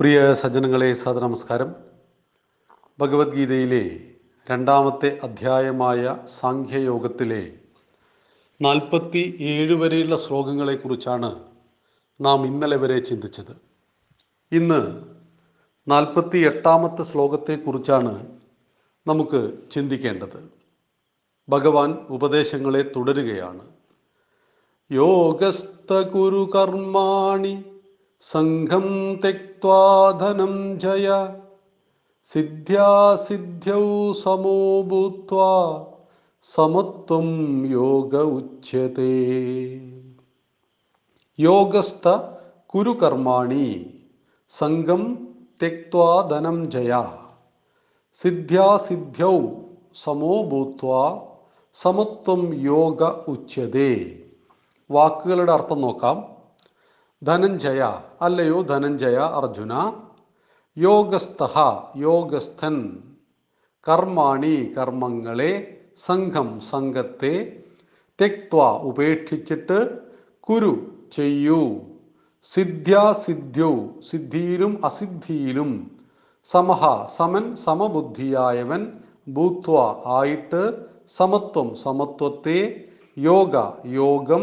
പ്രിയ സജ്ജനങ്ങളെ സദനമസ്കാരം ഭഗവത്ഗീതയിലെ രണ്ടാമത്തെ അധ്യായമായ സാഖ്യയോഗത്തിലെ നാൽപ്പത്തി ഏഴ് വരെയുള്ള ശ്ലോകങ്ങളെക്കുറിച്ചാണ് നാം ഇന്നലെ വരെ ചിന്തിച്ചത്. ഇന്ന് നാൽപ്പത്തി എട്ടാമത്തെ ശ്ലോകത്തെക്കുറിച്ചാണ് നമുക്ക് ചിന്തിക്കേണ്ടത്. ഭഗവാൻ ഉപദേശങ്ങളെ തുടരുകയാണ്. യോഗസ്ഥ കുരു കർമാണി സംഘം തെക്വാധനം ജയ. സിദ്ധ്യാസിദ്ധ്യൗ സമോ ഭൂത്വ. സമത്വം യോഗ ഉച്യത്തെ യോഗസ്ഥ കുരുകർമാണി. സംഘം തെക്വാധനം ജയ. സിദ്ധ്യാസിദ്ധ്യൗ സമോ ഭൂത്വ. സമത്വം യോഗ ഉച്യതേ. വാക്കുകളുടെ അർത്ഥം നോക്കാം. ധനഞ്ജയ അല്ലയോ ധനഞ്ജയ അർജുന? യോഗസ്ഥ യോഗസ്ഥൻ. കർമാണി കർമ്മങ്ങളെ സംഘം സംഘത്തെ തെക്വ ഉപേക്ഷിച്ചിട്ട് കുരു ചെയ്യൂ. സിദ്ധ്യാസിദ്ധ്യൗ സിദ്ധിയിലും അസിദ്ധിയിലും. സമഹ സമൻ സമബുദ്ധിയായവൻ ഭൂത്വ ആയിട്ട് സമത്വം സമത്വത്തെ യോഗ യോഗം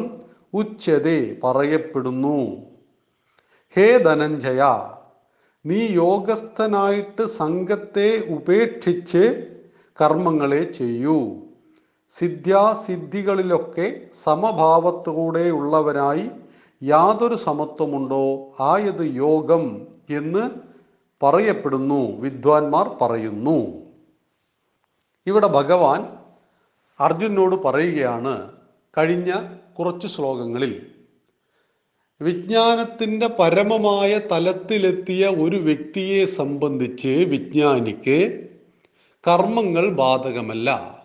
ഉച്ചതേ പറയപ്പെടുന്നു. ഹേ ധനഞ്ജയ നീ യോഗസ്ഥനായിട്ട് സംഘത്തെ ഉപേക്ഷിച്ച് കർമ്മങ്ങളെ ചെയ്യൂ. സിദ്ധ്യാസിദ്ധികളിലൊക്കെ സമഭാവത്തോടെയുള്ളവനായി യാതൊരു സമത്വമുണ്ടോ? ആയത് യോഗം എന്ന് പറയപ്പെടുന്നു വിദ്വാൻമാർ പറയുന്നു. ഇവിടെ ഭഗവാൻ അർജുനോട് പറയുകയാണ് കഴിഞ്ഞ കുറച്ച് ശ്ലോകങ്ങളിൽ വിജ്ഞാനത്തിന്റെ പരമമായ തലത്തിലെത്തിയ ഒരു വ്യക്തിയെ സംബന്ധിച്ച് വിജ്ഞാനിക്ക് കർമ്മങ്ങൾ ബാധകമല്ല.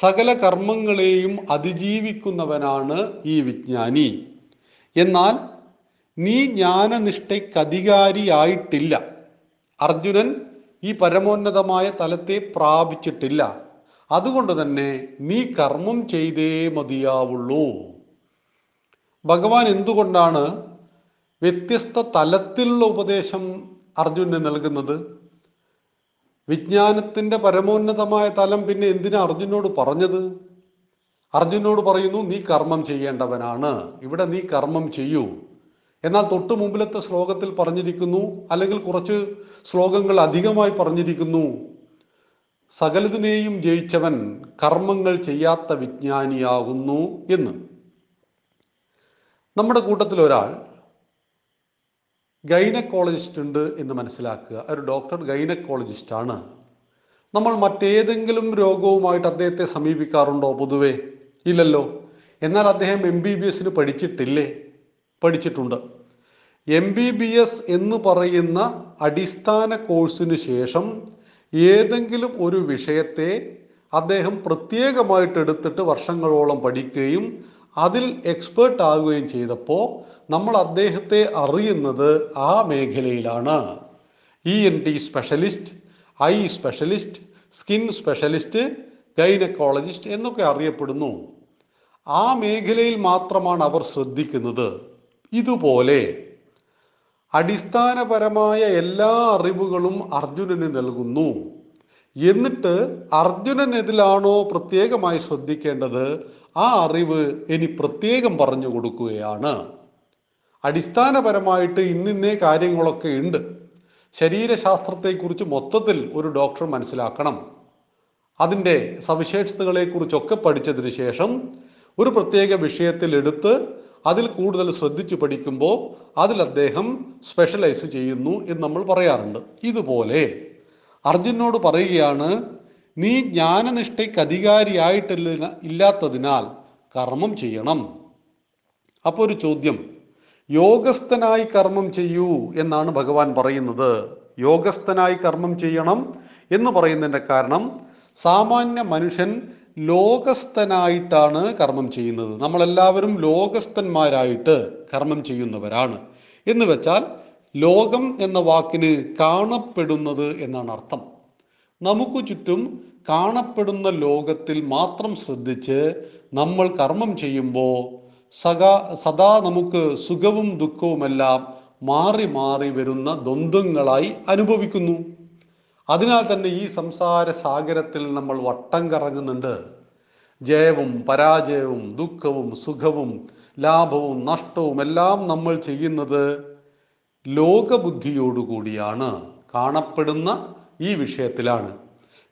സകല കർമ്മങ്ങളെയും അതിജീവിക്കുന്നവനാണ് ഈ വിജ്ഞാനി. എന്നാൽ നീ ജ്ഞാനനിഷ്ഠയ്ക്കധികാരിയായിട്ടില്ല. അർജുനൻ ഈ പരമോന്നതമായ തലത്തെ പ്രാപിച്ചിട്ടില്ല. അതുകൊണ്ട് തന്നെ നീ കർമ്മം ചെയ്തേ മതിയാവുള്ളൂ. ഭഗവാൻ എന്തുകൊണ്ടാണ് വ്യത്യസ്ത തലത്തിലുള്ള ഉപദേശം അർജുനന് നൽകുന്നത്? വിജ്ഞാനത്തിന്റെ പരമോന്നതമായ തലം പിന്നെ എന്തിനാ അർജുനോട് പറഞ്ഞത്? അർജുനോട് പറയുന്നു നീ കർമ്മം ചെയ്യേണ്ടവനാണ്. ഇവിടെ നീ കർമ്മം ചെയ്യൂ. എന്നാൽ തൊട്ടു മുമ്പിലത്തെ ശ്ലോകത്തിൽ പറഞ്ഞിരിക്കുന്നു അല്ലെങ്കിൽ കുറച്ച് ശ്ലോകങ്ങൾ അധികമായി പറഞ്ഞിരിക്കുന്നു സകലതിനെയും ജയിച്ചവൻ കർമ്മങ്ങൾ ചെയ്യാത്ത വിജ്ഞാനിയാകുന്നു എന്ന്. നമ്മുടെ കൂട്ടത്തിൽ ഒരാൾ ഗൈനക്കോളജിസ്റ്റ് ഉണ്ട് എന്ന് മനസ്സിലാക്കുക. ഒരു ഡോക്ടർ ഗൈനക്കോളജിസ്റ്റ് ആണ് നമ്മൾ മറ്റേതെങ്കിലും രോഗവുമായിട്ട് അദ്ദേഹത്തെ സമീപിക്കാറുണ്ടോ പൊതുവേ? ഇല്ലല്ലോ. എന്നാൽ അദ്ദേഹം എം ബി ബി എസിന് പഠിച്ചിട്ടില്ലേ? പഠിച്ചിട്ടുണ്ട്. എം ബി ബി എസ് എന്ന് പറയുന്ന അടിസ്ഥാന കോഴ്സിന് ശേഷം ഏതെങ്കിലും ഒരു വിഷയത്തെ അദ്ദേഹം പ്രത്യേകമായിട്ട് എടുത്തിട്ട് വർഷങ്ങളോളം പഠിക്കുകയും അതിൽ എക്സ്പേർട്ട് ആകുകയും ചെയ്തപ്പോൾ നമ്മൾ അദ്ദേഹത്തെ അറിയുന്നത് ആ മേഖലയിലാണ്. E N T specialist eye specialist skin specialist gynaecologist എന്നൊക്കെ അറിയപ്പെടുന്നു. ആ മേഖലയിൽ മാത്രമാണ് അവർ ശ്രദ്ധിക്കുന്നത്. ഇതുപോലെ അടിസ്ഥാനപരമായ എല്ലാ അറിവുകളും അർജുനന് നൽകുന്നു. എന്നിട്ട് അർജുനൻ എതിലാണോ പ്രത്യേകമായി ശ്രദ്ധിക്കേണ്ടത്? ആ അറിവ് ഇനി പ്രത്യേകം പറഞ്ഞു കൊടുക്കുകയാണ്. അടിസ്ഥാനപരമായിട്ട് ഇന്നിന്നേ കാര്യങ്ങളൊക്കെ ഉണ്ട്. ശരീരശാസ്ത്രത്തെക്കുറിച്ച് മൊത്തത്തിൽ ഒരു ഡോക്ടർ മനസ്സിലാക്കണം. അതിന്റെ സവിശേഷതകളെക്കുറിച്ചൊക്കെ പഠിച്ചതിന് ശേഷം ഒരു പ്രത്യേക വിഷയത്തിൽ എടുത്ത് അതിൽ കൂടുതൽ ശ്രദ്ധിച്ചു പഠിക്കുമ്പോൾ അതിൽ അദ്ദേഹം സ്പെഷ്യലൈസ് ചെയ്യുന്നു എന്ന് നമ്മൾ പറയാറുണ്ട്. ഇതുപോലെ അർജുനോട് പറയുകയാണ് നീ ജ്ഞാനനിഷ്ഠയ്ക്ക് അധികാരിയായിട്ടില്ല ഇല്ലാത്തതിനാൽ കർമ്മം ചെയ്യണം. അപ്പോൾ ഒരു ചോദ്യം യോഗസ്ഥനായി കർമ്മം ചെയ്യൂ എന്നാണ് ഭഗവാൻ പറയുന്നത്. യോഗസ്ഥനായി കർമ്മം ചെയ്യണം എന്ന് പറയുന്നതിന്റെ കാരണം സാമാന്യ മനുഷ്യൻ ലോകസ്ഥനായിട്ടാണ് കർമ്മം ചെയ്യുന്നത്. നമ്മളെല്ലാവരും ലോകസ്ഥന്മാരായിട്ട് കർമ്മം ചെയ്യുന്നവരാണ്. എന്ന് വെച്ചാൽ ലോകം എന്ന വാക്കിന് കാണപ്പെടുന്നത് എന്നാണ് അർത്ഥം. നമുക്ക് ചുറ്റും കാണപ്പെടുന്ന ലോകത്തിൽ മാത്രം ശ്രദ്ധിച്ച് നമ്മൾ കർമ്മം ചെയ്യുമ്പോൾ സകാ സദാ നമുക്ക് സുഖവും ദുഃഖവുമെല്ലാം മാറി മാറി വരുന്ന ദ്വന്ദ്ങ്ങളായി അനുഭവിക്കുന്നു. അതിനാൽ തന്നെ ഈ സംസാര സാഗരത്തിൽ നമ്മൾ വട്ടം കറങ്ങുന്നുണ്ട്. ജയവും പരാജയവും ദുഃഖവും സുഖവും ലാഭവും നഷ്ടവും എല്ലാം നമ്മൾ ചെയ്യുന്നത് ലോകബുദ്ധിയോടുകൂടിയാണ്. കാണപ്പെടുന്ന ഈ വിഷയത്തിലാണ്.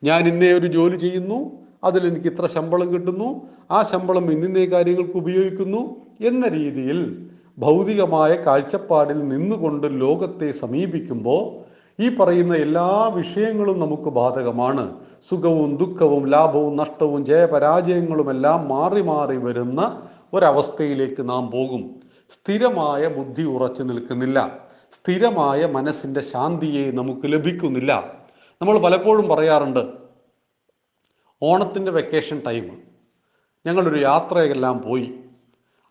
ഞാൻ ഇന്നേ ഒരു ജോലി ചെയ്യുന്നു. അതിൽ എനിക്ക് ഇത്ര ശമ്പളം കിട്ടുന്നു. ആ ശമ്പളം ഇന്നിന്നേ കാര്യങ്ങൾക്ക് ഉപയോഗിക്കുന്നു എന്ന രീതിയിൽ ഭൗതികമായ കാഴ്ചപ്പാടിൽ നിന്നുകൊണ്ട് ലോകത്തെ സമീപിക്കുമ്പോൾ ഈ പറയുന്ന എല്ലാ വിഷയങ്ങളും നമുക്ക് ബാധകമാണ്. സുഖവും ദുഃഖവും ലാഭവും നഷ്ടവും ജയപരാജയങ്ങളുമെല്ലാം മാറി മാറി വരുന്ന ഒരവസ്ഥയിലേക്ക് നാം പോകും. സ്ഥിരമായ ബുദ്ധി ഉറച്ചു നിൽക്കുന്നില്ല. സ്ഥിരമായ മനസ്സിന്റെ ശാന്തിയെ നമുക്ക് ലഭിക്കുന്നില്ല. നമ്മൾ പലപ്പോഴും പറയാറുണ്ട് ഓണത്തിന്റെ വെക്കേഷൻ ടൈം. ഞങ്ങളൊരു യാത്രയെല്ലാം പോയി.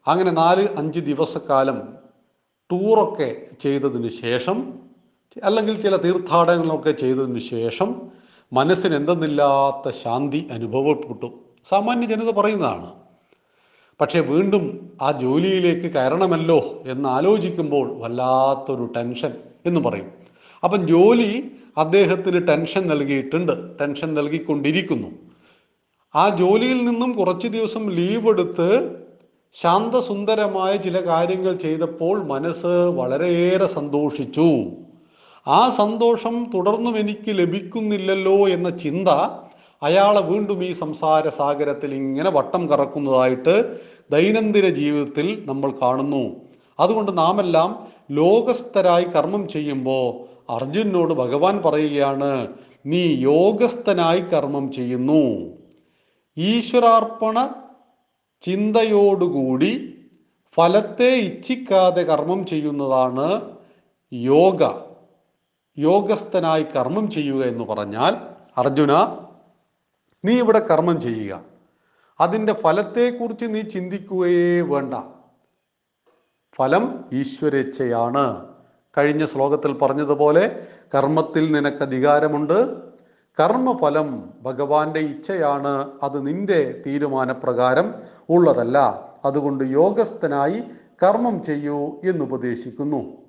അങ്ങനെ നാല് അഞ്ച് ദിവസക്കാലം ടൂറൊക്കെ ചെയ്തതിന് ശേഷം അല്ലെങ്കിൽ ചില തീർത്ഥാടനങ്ങളൊക്കെ ചെയ്തതിന് ശേഷം മനസ്സിന് എന്തെന്നില്ലാത്ത ശാന്തി അനുഭവപ്പെട്ടു. സാമാന്യ ജനത പറയുന്നതാണ് പക്ഷേ വീണ്ടും ആ ജോലിയിലേക്ക് കയറണമല്ലോ എന്ന് ആലോചിക്കുമ്പോൾ വല്ലാത്തൊരു ടെൻഷൻ എന്ന് പറയും. അപ്പം ജോലി അദ്ദേഹത്തിന് ടെൻഷൻ നൽകിയിട്ടുണ്ട് ടെൻഷൻ നൽകിക്കൊണ്ടിരിക്കുന്നു. ആ ജോലിയിൽ നിന്നും കുറച്ച് ദിവസം ലീവ് എടുത്ത് ശാന്തസുന്ദരമായ ചില കാര്യങ്ങൾ ചെയ്തപ്പോൾ മനസ്സ് വളരെയേറെ സന്തോഷിച്ചു. ആ സന്തോഷം തുടർന്നും എനിക്ക് ലഭിക്കുന്നില്ലല്ലോ എന്ന ചിന്ത അയാളെ വീണ്ടും ഈ സംസാര സാഗരത്തിൽ ഇങ്ങനെ വട്ടം കറക്കുന്നതായിട്ട് ദൈനംദിന ജീവിതത്തിൽ നമ്മൾ കാണുന്നു. അതുകൊണ്ട് നാമെല്ലാം ലോകസ്ഥരായി കർമ്മം ചെയ്യുമ്പോൾ അർജുനോട് ഭഗവാൻ പറയുകയാണ് നീ യോഗസ്ഥനായി കർമ്മം ചെയ്യുന്നു. ഈശ്വരാർപ്പണ ചിന്തയോടുകൂടി ഫലത്തെ ഇച്ഛിക്കാതെ കർമ്മം ചെയ്യുന്നതാണ് യോഗ. യോഗസ്ഥനായി കർമ്മം ചെയ്യുക എന്ന് പറഞ്ഞാൽ അർജുന നീ ഇവിടെ കർമ്മം ചെയ്യുക. അതിന്റെ ഫലത്തെക്കുറിച്ച് നീ ചിന്തിക്കുകയേ വേണ്ട. ഫലം ഈശ്വരേച്ഛയാണ്. കഴിഞ്ഞ ശ്ലോകത്തിൽ പറഞ്ഞതുപോലെ കർമ്മത്തിൽ നിനക്ക് അധികാരമുണ്ട്. കർമ്മഫലം ഭഗവാന്റെ ഇച്ഛയാണ്. അത് നിന്റെ തീരുമാനപ്രകാരം ഉള്ളതല്ല. അതുകൊണ്ട് യോഗസ്ഥനായി കർമ്മം ചെയ്യൂ എന്നുപദേശിക്കുന്നു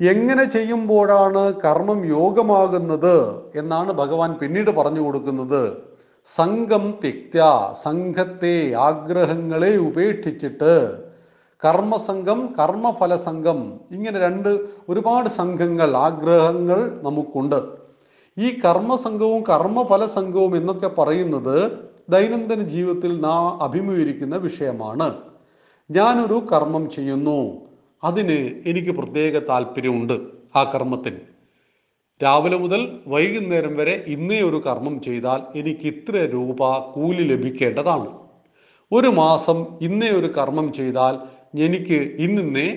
എങ്ങനെ ചെയ്യുമ്പോഴാണ് കർമ്മം യോഗമാകുന്നത് എന്നാണ് ഭഗവാൻ പിന്നീട് പറഞ്ഞു കൊടുക്കുന്നത്. സംഘം തിക്ത സംഘത്തെ ആഗ്രഹങ്ങളെ ഉപേക്ഷിച്ചിട്ട് കർമ്മസംഘം കർമ്മഫല സംഘം ഇങ്ങനെ രണ്ട് ഒരുപാട് സംഘങ്ങൾ ആഗ്രഹങ്ങൾ നമുക്കുണ്ട്. ഈ കർമ്മസംഘവും കർമ്മഫല സംഘവും എന്നൊക്കെ പറയുന്നത് ദൈനംദിന ജീവിതത്തിൽ നാം അഭിമുഖീകരിക്കുന്ന വിഷയമാണ്. ഞാനൊരു കർമ്മം ചെയ്യുന്നു. അതിന് എനിക്ക് പ്രത്യേക താല്പര്യമുണ്ട് ആ കർമ്മത്തിന് രാവിലെ മുതൽ വൈകുന്നേരം വരെ ഇന്നേ ഒരു കർമ്മം ചെയ്താൽ എനിക്ക് ഇത്ര രൂപ കൂലി ലഭിക്കേണ്ടതാണ്. ഒരു മാസം ഇന്നേ ഒരു കർമ്മം ചെയ്താൽ എനിക്ക് ഇന്നിന്നേ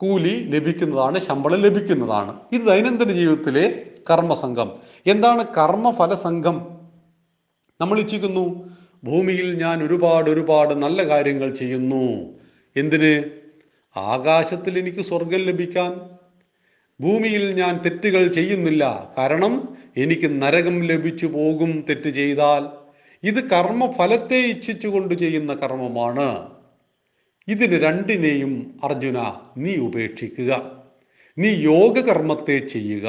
കൂലി ലഭിക്കുന്നതാണ് ശമ്പളം ലഭിക്കുന്നതാണ്. ഇത് ദൈനംദിന ജീവിതത്തിലെ കർമ്മസംഘം. എന്താണ് കർമ്മഫല സംഘം നമ്മൾ ഇച്ഛിക്കുന്നു ഭൂമിയിൽ ഞാൻ ഒരുപാട് ഒരുപാട് നല്ല കാര്യങ്ങൾ ചെയ്യുന്നു. എന്തിന്? ആകാശത്തിൽ എനിക്ക് സ്വർഗം ലഭിക്കാൻ. ഭൂമിയിൽ ഞാൻ തെറ്റുകൾ ചെയ്യുന്നില്ല. കാരണം എനിക്ക് നരകം ലഭിച്ചു പോകും തെറ്റ് ചെയ്താൽ. ഇത് കർമ്മഫലത്തെ ഇച്ഛിച്ചുകൊണ്ട് ചെയ്യുന്ന കർമ്മമാണ്. ഇതിന് രണ്ടിനെയും അർജുന നീ ഉപേക്ഷിക്കുക. നീ യോഗകർമ്മത്തെ ചെയ്യുക.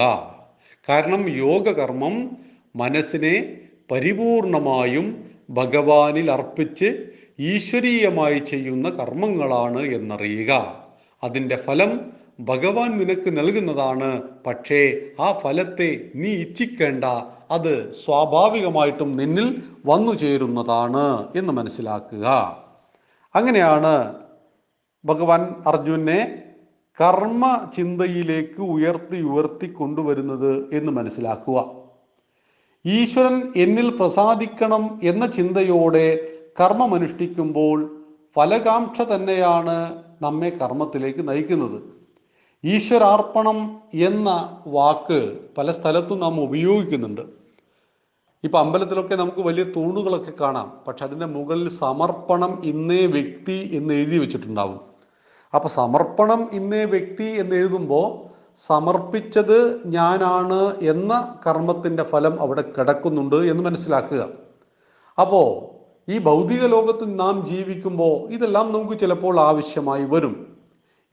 കാരണം യോഗകർമ്മം മനസ്സിനെ പരിപൂർണമായും ഭഗവാനിൽ അർപ്പിച്ച് ഈശ്വരീയമായി ചെയ്യുന്ന കർമ്മങ്ങളാണ് എന്നറിയുക. അതിന്റെ ഫലം ഭഗവാൻ നിനക്ക് നൽകുന്നതാണ്. പക്ഷേ ആ ഫലത്തെ നീ ഇച്ഛിക്കേണ്ട. അത് സ്വാഭാവികമായിട്ടും നിന്നിൽ വന്നു ചേരുന്നതാണ് എന്ന് മനസ്സിലാക്കുക. അങ്ങനെയാണ് ഭഗവാൻ അർജുനെ കർമ്മ ചിന്തയിലേക്ക് ഉയർത്തി ഉയർത്തി കൊണ്ടുവരുന്നത് എന്ന് മനസ്സിലാക്കുക. ഈശ്വരൻ എന്നിൽ പ്രസാദിക്കണം എന്ന ചിന്തയോടെ കർമ്മമനുഷ്ഠിക്കുമ്പോൾ ഫലകാംക്ഷ തന്നെയാണ് നമ്മെ കർമ്മത്തിലേക്ക് നയിക്കുന്നത്. ഈശ്വരാർപ്പണം എന്ന വാക്ക് പല സ്ഥലത്തും നാം ഉപയോഗിക്കുന്നുണ്ട്. ഇപ്പം അമ്പലത്തിലൊക്കെ നമുക്ക് വലിയ തൂണുകളൊക്കെ കാണാം. പക്ഷെ അതിന്റെ മുകളിൽ സമർപ്പണം ഇന്നേ വ്യക്തി എന്ന് എഴുതി വെച്ചിട്ടുണ്ടാവും. അപ്പോൾ സമർപ്പണം ഇന്നേ വ്യക്തി എന്ന് എഴുതുമ്പോൾ സമർപ്പിച്ചത് ഞാനാണ് എന്ന കർമ്മത്തിന്റെ ഫലം അവിടെ കിടക്കുന്നുണ്ട് എന്ന് മനസ്സിലാക്കുക. അപ്പോൾ ഈ ഭൗതിക ലോകത്ത് നാം ജീവിക്കുമ്പോൾ ഇതെല്ലാം നമുക്ക് ചിലപ്പോൾ ആവശ്യമായി വരും.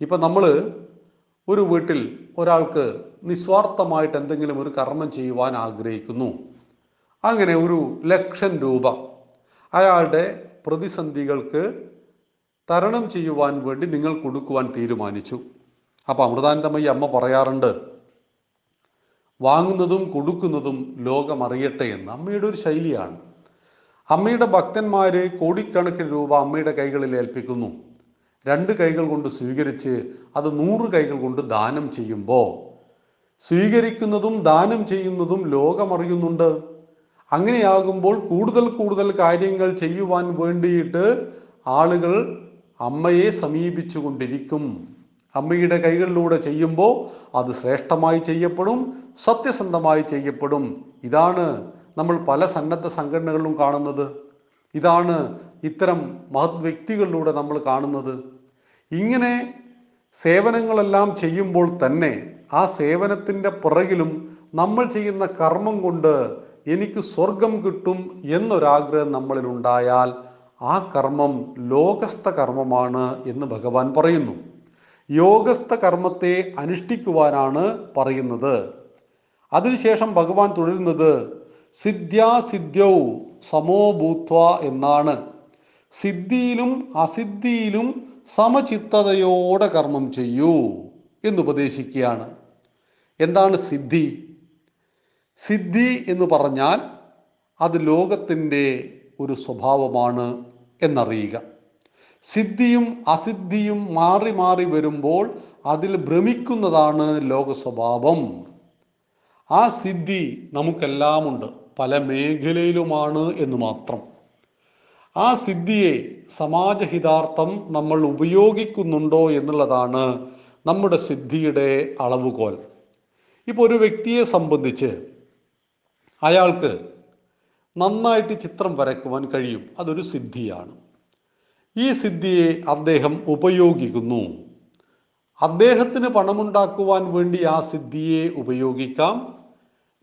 ഇപ്പൊ നമ്മൾ ഒരു വീട്ടിൽ ഒരാൾക്ക് നിസ്വാർത്ഥമായിട്ട് എന്തെങ്കിലും ഒരു കർമ്മം ചെയ്യുവാൻ ആഗ്രഹിക്കുന്നു. അങ്ങനെ ഒരു ലക്ഷം രൂപ അയാളുടെ പ്രതിസന്ധികൾക്ക് തരണം ചെയ്യുവാൻ വേണ്ടി നിങ്ങൾ കൊടുക്കുവാൻ തീരുമാനിച്ചു. അപ്പോൾ അമൃതാനന്ദമയി അമ്മ പറയാറുണ്ട് വാങ്ങുന്നതും കൊടുക്കുന്നതും ലോകം അറിയട്ടെ എന്ന്. അമ്മയുടെ ഒരു ശൈലിയാണ്. അമ്മയുടെ ഭക്തന്മാര് കോടിക്കണക്കിന് രൂപ അമ്മയുടെ കൈകളിൽ ഏൽപ്പിക്കുന്നു. രണ്ട് കൈകൾ കൊണ്ട് സ്വീകരിച്ച് അത് നൂറ് കൈകൾ കൊണ്ട് ദാനം ചെയ്യുമ്പോൾ സ്വീകരിക്കുന്നതും ദാനം ചെയ്യുന്നതും ലോകമറിയുന്നുണ്ട്. അങ്ങനെയാകുമ്പോൾ കൂടുതൽ കൂടുതൽ കാര്യങ്ങൾ ചെയ്യുവാൻ വേണ്ടിയിട്ട് ആളുകൾ അമ്മയെ സമീപിച്ചു കൊണ്ടിരിക്കും. അമ്മയുടെ കൈകളിലൂടെ ചെയ്യുമ്പോൾ അത് ശ്രേഷ്ഠമായി ചെയ്യപ്പെടും സത്യസന്ധമായി ചെയ്യപ്പെടും. ഇതാണ് നമ്മൾ പല സന്നദ്ധ സംഘടനകളിലും കാണുന്നത്. ഇതാണ് ഇത്തരം മഹത് വ്യക്തികളിലൂടെ നമ്മൾ കാണുന്നത്. ഇങ്ങനെ സേവനങ്ങളെല്ലാം ചെയ്യുമ്പോൾ തന്നെ ആ സേവനത്തിന്റെ പുറകിലും നമ്മൾ ചെയ്യുന്ന കർമ്മം കൊണ്ട് എനിക്ക് സ്വർഗം കിട്ടും എന്നൊരാഗ്രഹം നമ്മളിൽ ഉണ്ടായാൽ ആ കർമ്മം ലോകസ്ഥ കർമ്മമാണ് എന്ന് ഭഗവാൻ പറയുന്നു. യോഗസ്ഥ കർമ്മത്തെ അനുഷ്ഠിക്കുവാനാണ് പറയുന്നത്. അതിനുശേഷം ഭഗവാൻ തുടരുന്നത് സിദ്ധ്യാസിദ്ധ്യൗ സമോഭൂത്വ എന്നാണ്. സിദ്ധിയിലും അസിദ്ധിയിലും സമചിത്തതയോടെ കർമ്മം ചെയ്യൂ എന്ന് ഉപദേശിക്കുകയാണ്. എന്താണ് സിദ്ധി? സിദ്ധി എന്ന് പറഞ്ഞാൽ അത് ലോകത്തിന്റെ ഒരു സ്വഭാവമാണ് എന്നറിയുക. സിദ്ധിയും അസിദ്ധിയും മാറി മാറി വരുമ്പോൾ അതിൽ ഭ്രമിക്കുന്നതാണ് ലോകസ്വഭാവം. ആ സിദ്ധി നമുക്കെല്ലാം ഉണ്ട് പല മേഖലയിലുമാണ് എന്ന് മാത്രം. ആ സിദ്ധിയെ സമാജഹിതാർത്ഥം നമ്മൾ ഉപയോഗിക്കുന്നുണ്ടോ എന്നുള്ളതാണ് നമ്മുടെ സിദ്ധിയുടെ അളവുകോൽ. ഇപ്പോൾ ഒരു വ്യക്തിയെ സംബന്ധിച്ച് അയാൾക്ക് നന്നായിട്ട് ചിത്രം വരയ്ക്കുവാൻ കഴിയും. അതൊരു സിദ്ധിയാണ്. ഈ സിദ്ധിയെ അദ്ദേഹം ഉപയോഗിക്കുന്നു. അദ്ദേഹത്തിന് പണമുണ്ടാക്കുവാൻ വേണ്ടി ആ സിദ്ധിയെ ഉപയോഗിക്കാം.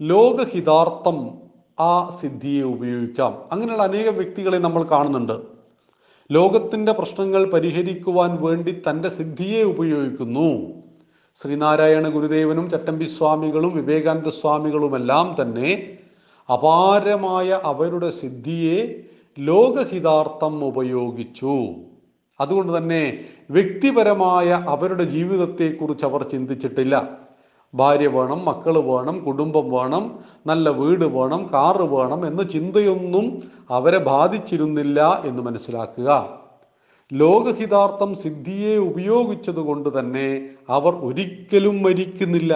ലോകഹിതാർത്ഥം ആ സിദ്ധിയെ ഉപയോഗിക്കാം. അങ്ങനെയുള്ള അനേക വ്യക്തികളെ നമ്മൾ കാണുന്നുണ്ട്. ലോകത്തിന്റെ പ്രശ്നങ്ങൾ പരിഹരിക്കുവാൻ വേണ്ടി തന്റെ സിദ്ധിയെ ഉപയോഗിക്കുന്നു. ശ്രീനാരായണ ഗുരുദേവനും ചട്ടമ്പി സ്വാമികളും വിവേകാനന്ദ സ്വാമികളുമെല്ലാം തന്നെ അപാരമായ അവരുടെ സിദ്ധിയെ ലോകഹിതാർത്ഥം ഉപയോഗിച്ചു. അതുകൊണ്ട് തന്നെ വ്യക്തിപരമായ അവരുടെ ജീവിതത്തെക്കുറിച്ച് അവർ ചിന്തിച്ചിട്ടില്ല. ഭാര്യ വേണം മക്കൾ വേണം കുടുംബം വേണം നല്ല വീട് വേണം കാറ് വേണം എന്ന ചിന്തയൊന്നും അവരെ ബാധിച്ചിരുന്നില്ല എന്ന് മനസ്സിലാക്കുക. ലോകഹിതാർത്ഥം സിദ്ധിയെ ഉപയോഗിച്ചത് കൊണ്ട് തന്നെ അവർ ഒരിക്കലും മരിക്കുന്നില്ല.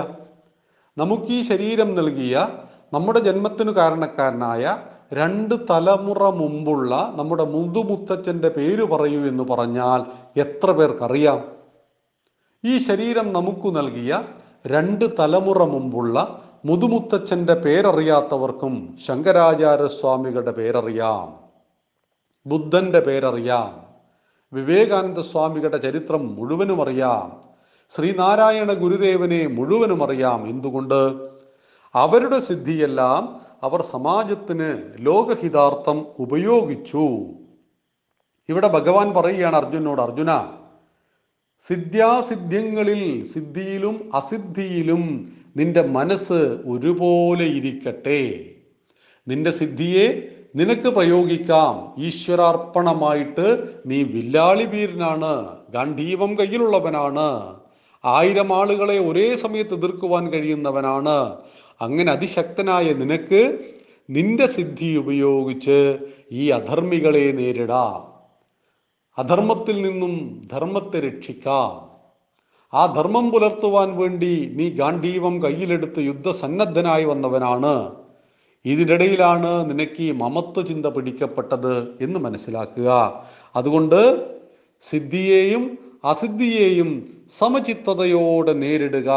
നമുക്ക് ഈ ശരീരം നൽകിയ നമ്മുടെ ജന്മത്തിനു കാരണക്കാരനായ രണ്ട് തലമുറ മുമ്പുള്ള നമ്മുടെ മുതുമുത്തച്ഛന്റെ പേര് പറയൂ എന്ന് പറഞ്ഞാൽ എത്ര പേർക്കറിയാം? ഈ ശരീരം നമുക്ക് നൽകിയ രണ്ട് തലമുറ മുമ്പുള്ള മുതുമുത്തച്ഛന്റെ പേരറിയാത്തവർക്കും ശങ്കരാചാര്യസ്വാമികളുടെ പേരറിയാം. ബുദ്ധന്റെ പേരറിയാം. വിവേകാനന്ദ സ്വാമികളുടെ ചരിത്രം മുഴുവനും അറിയാം. ശ്രീനാരായണ ഗുരുദേവനെ മുഴുവനും അറിയാം. എന്തുകൊണ്ട്? അവരുടെ സിദ്ധിയെല്ലാം അവർ സമാജത്തിന് ലോകഹിതാർത്ഥം ഉപയോഗിച്ചു. ഇവിടെ ഭഗവാൻ പറയുകയാണ് അർജുനോട് അർജുന സിദ്ധ്യാസിദ്ധ്യങ്ങളിൽ സിദ്ധിയിലും അസിദ്ധിയിലും നിന്റെ മനസ്സ് ഒരുപോലെ ഇരിക്കട്ടെ. നിന്റെ സിദ്ധിയെ നിനക്ക് പ്രയോഗിക്കാം. ഈശ്വരാർപ്പണമായിട്ട് നീ വില്ലാളി വീരനാണ്. ഗാന്ധീവം കയ്യിലുള്ളവനാണ്. ആയിരം ആളുകളെ ഒരേ സമയത്ത് എതിർക്കുവാൻ കഴിയുന്നവനാണ്. അങ്ങനെ അതിശക്തനായ നിനക്ക് നിന്റെ സിദ്ധി ഉപയോഗിച്ച് ഈ അധർമ്മികളെ നേരിടാം. അധർമ്മത്തിൽ നിന്നും ധർമ്മത്തെ രക്ഷിക്കാം. ആ ധർമ്മം പുലർത്തുവാൻ വേണ്ടി നീ ഗാന്ധീവം കയ്യിലെടുത്ത് യുദ്ധസന്നദ്ധനായി വന്നവനാണ്. ഇതിനിടയിലാണ് നിനക്ക് ഈ മമത്വ ചിന്ത പിടിക്കപ്പെട്ടത് എന്ന് മനസ്സിലാക്കുക. അതുകൊണ്ട് സിദ്ധിയെയും അസിദ്ധിയെയും സമചിത്തതയോടെ നേരിടുക.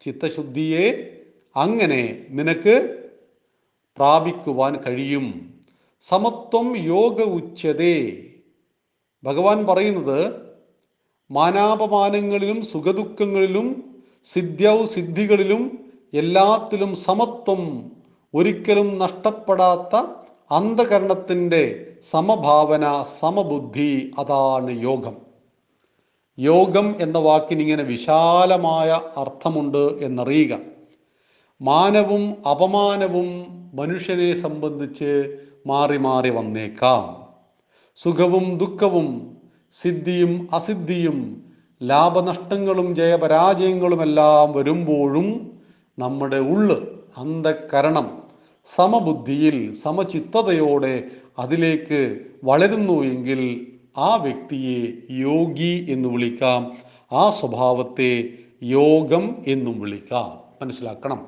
ചിത്തശുദ്ധിയെ അങ്ങനെ നിനക്ക് പ്രാപിക്കുവാൻ കഴിയും. സമത്വം യോഗ ഉച്ചതേ. ഭഗവാൻ പറയുന്നത് മാനാപമാനങ്ങളിലും സുഖദുഃഖങ്ങളിലും സിദ്ധ്യൗ സിദ്ധികളിലും എല്ലാത്തിലും സമത്വം ഒരിക്കലും നഷ്ടപ്പെടാത്ത അന്ധകരണത്തിന്റെ സമഭാവന സമബുദ്ധി അതാണ് യോഗം. യോഗം എന്ന വാക്കിന് ഇങ്ങനെ വിശാലമായ അർത്ഥമുണ്ട് എന്നറിയുക. മാനവും അപമാനവും മനുഷ്യനെ സംബന്ധിച്ച് മാറി മാറി വന്നേക്കാം. സുഖവും ദുഃഖവും സിദ്ധിയും അസിദ്ധിയും ലാഭനഷ്ടങ്ങളും ജയപരാജയങ്ങളുമെല്ലാം വരുമ്പോഴും നമ്മുടെ ഉള്ള് അന്ധകരണം സമബുദ്ധിയിൽ സമചിത്തതയോടെ അതിലേക്ക് വളരുന്നു എങ്കിൽ ആ വ്യക്തിയെ യോഗി എന്ന് വിളിക്കാം. ആ സ്വഭാവത്തെ യോഗം എന്നും വിളിക്കാം. മനസ്സിലാക്കണം.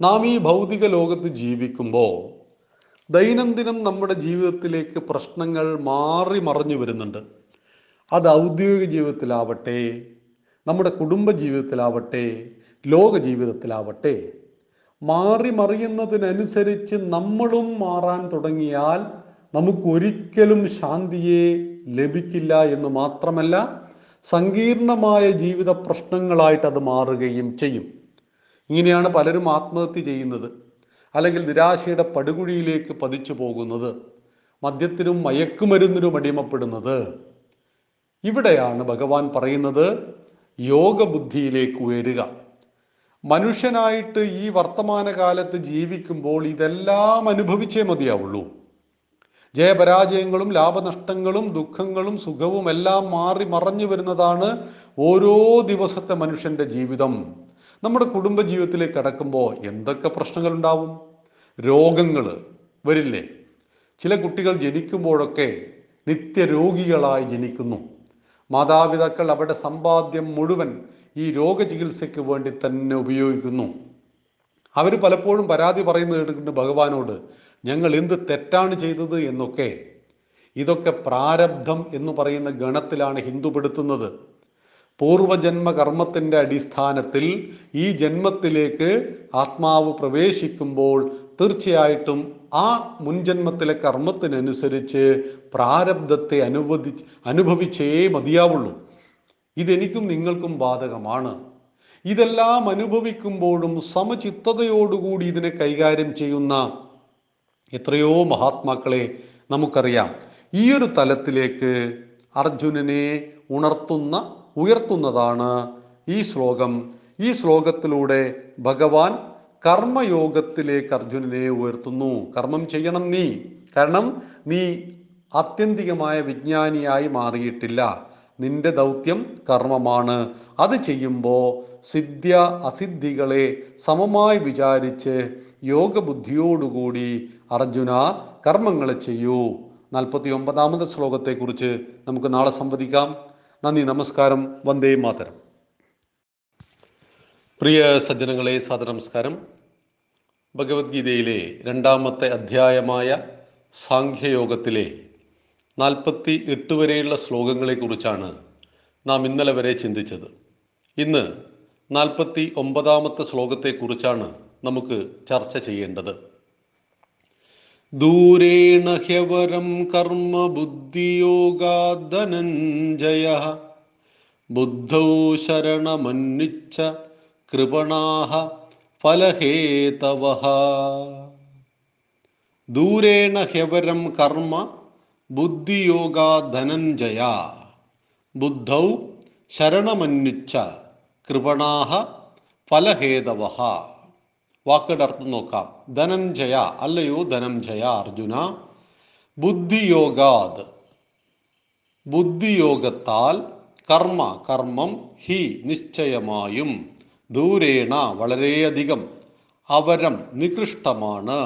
നാം ഈ ഭൗതിക ലോകത്ത് ജീവിക്കുമ്പോൾ ദൈനംദിനം നമ്മുടെ ജീവിതത്തിലേക്ക് പ്രശ്നങ്ങൾ മാറി മറിഞ്ഞു വരുന്നുണ്ട്. അത് ഔദ്യോഗിക ജീവിതത്തിലാവട്ടെ നമ്മുടെ കുടുംബ ജീവിതത്തിലാവട്ടെ ലോക ജീവിതത്തിലാവട്ടെ. മാറി മറിയുന്നതിനനുസരിച്ച് നമ്മളും മാറാൻ തുടങ്ങിയാൽ നമുക്ക് ഒരിക്കലും ശാന്തിയെ ലഭിക്കില്ല എന്ന് മാത്രമല്ല സങ്കീർണമായ ജീവിത പ്രശ്നങ്ങളായിട്ട് അത് മാറുകയും ചെയ്യും. ഇങ്ങനെയാണ് പലരും ആത്മഹത്യ ചെയ്യുന്നത്. അല്ലെങ്കിൽ നിരാശയുടെ പടുകുഴിയിലേക്ക് പതിച്ചു പോകുന്നത് മദ്യത്തിനും മയക്കുമരുന്നിനും അടിമപ്പെടുന്നത്. ഇവിടെയാണ് ഭഗവാൻ പറയുന്നത് യോഗബുദ്ധിയിലേക്ക് ഉയരുക. മനുഷ്യനായിട്ട് ഈ വർത്തമാനകാലത്ത് ജീവിക്കുമ്പോൾ ഇതെല്ലാം അനുഭവിച്ചേ മതിയാവുള്ളൂ. ജയപരാജയങ്ങളും ലാഭനഷ്ടങ്ങളും ദുഃഖങ്ങളും സുഖവും എല്ലാം മാറി മറഞ്ഞു വരുന്നതാണ് ഓരോ ദിവസത്തെ മനുഷ്യന്റെ ജീവിതം. നമ്മുടെ കുടുംബജീവിതത്തിലേക്ക് കടക്കുമ്പോൾ എന്തൊക്കെ പ്രശ്നങ്ങൾ ഉണ്ടാവും രോഗങ്ങൾ വരില്ലേ? ചില കുട്ടികൾ ജനിക്കുമ്പോഴൊക്കെ നിത്യരോഗികളായി ജനിക്കുന്നു. മാതാപിതാക്കൾ അവരുടെ സമ്പാദ്യം മുഴുവൻ ഈ രോഗചികിത്സയ്ക്ക് വേണ്ടി തന്നെ ഉപയോഗിക്കുന്നു. അവർ പലപ്പോഴും പരാതി പറയുന്നത് കേട്ടിട്ടുണ്ട് ഭഗവാനോട് ഞങ്ങൾ എന്ത് തെറ്റാണ് ചെയ്തത് എന്നൊക്കെ. ഇതൊക്കെ പ്രാരബ്ധം എന്ന് പറയുന്ന ഗണത്തിലാണ് ഹിന്ദു പെടുത്തുന്നത്. പൂർവജന്മ കർമ്മത്തിന്റെ അടിസ്ഥാനത്തിൽ ഈ ജന്മത്തിലേക്ക് ആത്മാവ് പ്രവേശിക്കുമ്പോൾ തീർച്ചയായിട്ടും ആ മുൻജന്മത്തിലെ കർമ്മത്തിനനുസരിച്ച് പ്രാരബ്ധത്തെ അനുവദി അനുഭവിച്ചേ മതിയാവുള്ളൂ. ഇതെനിക്കും നിങ്ങൾക്കും ബാധകമാണ്. ഇതെല്ലാം അനുഭവിക്കുമ്പോഴും സമചിത്തതയോടുകൂടി ഇതിനെ കൈകാര്യം ചെയ്യുന്ന എത്രയോ മഹാത്മാക്കളെ നമുക്കറിയാം. ഈ ഒരു തലത്തിലേക്ക് അർജുനനെ ഉണർത്തുന്ന ഉയർത്തുന്നതാണ് ഈ ശ്ലോകം. ഈ ശ്ലോകത്തിലൂടെ ഭഗവാൻ കർമ്മയോഗത്തിലേക്ക് അർജുനനെ ഉയർത്തുന്നു. കർമ്മം ചെയ്യണം നീ. കാരണം നീ ആത്യന്തികമായ വിജ്ഞാനിയായി മാറിയിട്ടില്ല. നിന്റെ ദൗത്യം കർമ്മമാണ്. അത് ചെയ്യുമ്പോൾ സിദ്ധ്യ അസിദ്ധികളെ സമമായി വിചാരിച്ച് യോഗബുദ്ധിയോടുകൂടി അർജുന കർമ്മങ്ങൾ ചെയ്യൂ. നാൽപ്പത്തി ഒമ്പതാമത് ശ്ലോകത്തെക്കുറിച്ച് നമുക്ക് നാളെ സംവദിക്കാം. നന്ദി നമസ്കാരം. വന്ദേ മാതരം. പ്രിയ സജ്ജനങ്ങളെ സദനമസ്കാരം ഭഗവത്ഗീതയിലെ രണ്ടാമത്തെ അധ്യായമായ സാഖ്യയോഗത്തിലെ നാൽപ്പത്തി എട്ട് വരെയുള്ള ശ്ലോകങ്ങളെക്കുറിച്ചാണ് നാം ഇന്നലെ വരെ ചിന്തിച്ചത്. ഇന്ന് നാൽപ്പത്തി ഒമ്പതാമത്തെ ശ്ലോകത്തെക്കുറിച്ചാണ് നമുക്ക് ചർച്ച ചെയ്യേണ്ടത്. ദൂരേണ ഹ്യവരം കർമ്മ ബുദ്ധിയോഗാധനഞ്ജയ ബുദ്ധോ ശരണമന്വിച്ച കൃപണാഹ ഫലഹേതവ ദൂരേണ ഹ്യവരം കർമ്മ ബുദ്ധിയോഗാധനഞ്ജയ ബുദ്ധൗ ശരണമന്വിച്ച കൃപണാഹ ഫലഹേതവ വാക്കുകളുടെ അർത്ഥം നോക്കാം. ധനഞ്ജയ അല്ലയോ ധനഞ്ജയ അർജുന. ബുദ്ധിയോഗാത്. ബുദ്ധിയോഗത്താൽ കർമ്മ കർമ്മം ഹി നിശ്ചയമായും. ദൂരേണ വളരെയധികം അവരം നികൃഷ്ടമാണ്.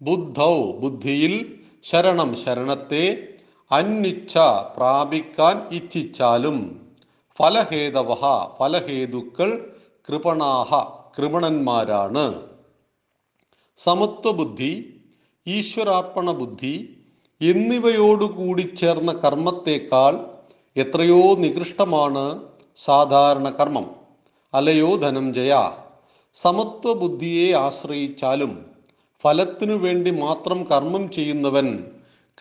ബുദ്ധൗ ബുദ്ധിയിൽ ശരണം ശരണത്തെ അന്വിച്ച പ്രാപിക്കാൻ ഇച്ഛിച്ചാലും ഫലഹേതവ ഫലഹേതുക്കൾ കൃപണാഹ കൃപണന്മാരാണ്. സമത്വബുദ്ധി ഈശ്വരാർപ്പണ ബുദ്ധി എന്നിവയോടുകൂടി ചേർന്ന കർമ്മത്തേക്കാൾ എത്രയോ നികൃഷ്ടമാണ് സാധാരണ കർമ്മം. അലയോ ധനം ജയ. ധനഞ്ജയ സമത്വബുദ്ധിയെ ആശ്രയിച്ചാലും ഫലത്തിനു വേണ്ടി മാത്രം കർമ്മം ചെയ്യുന്നവൻ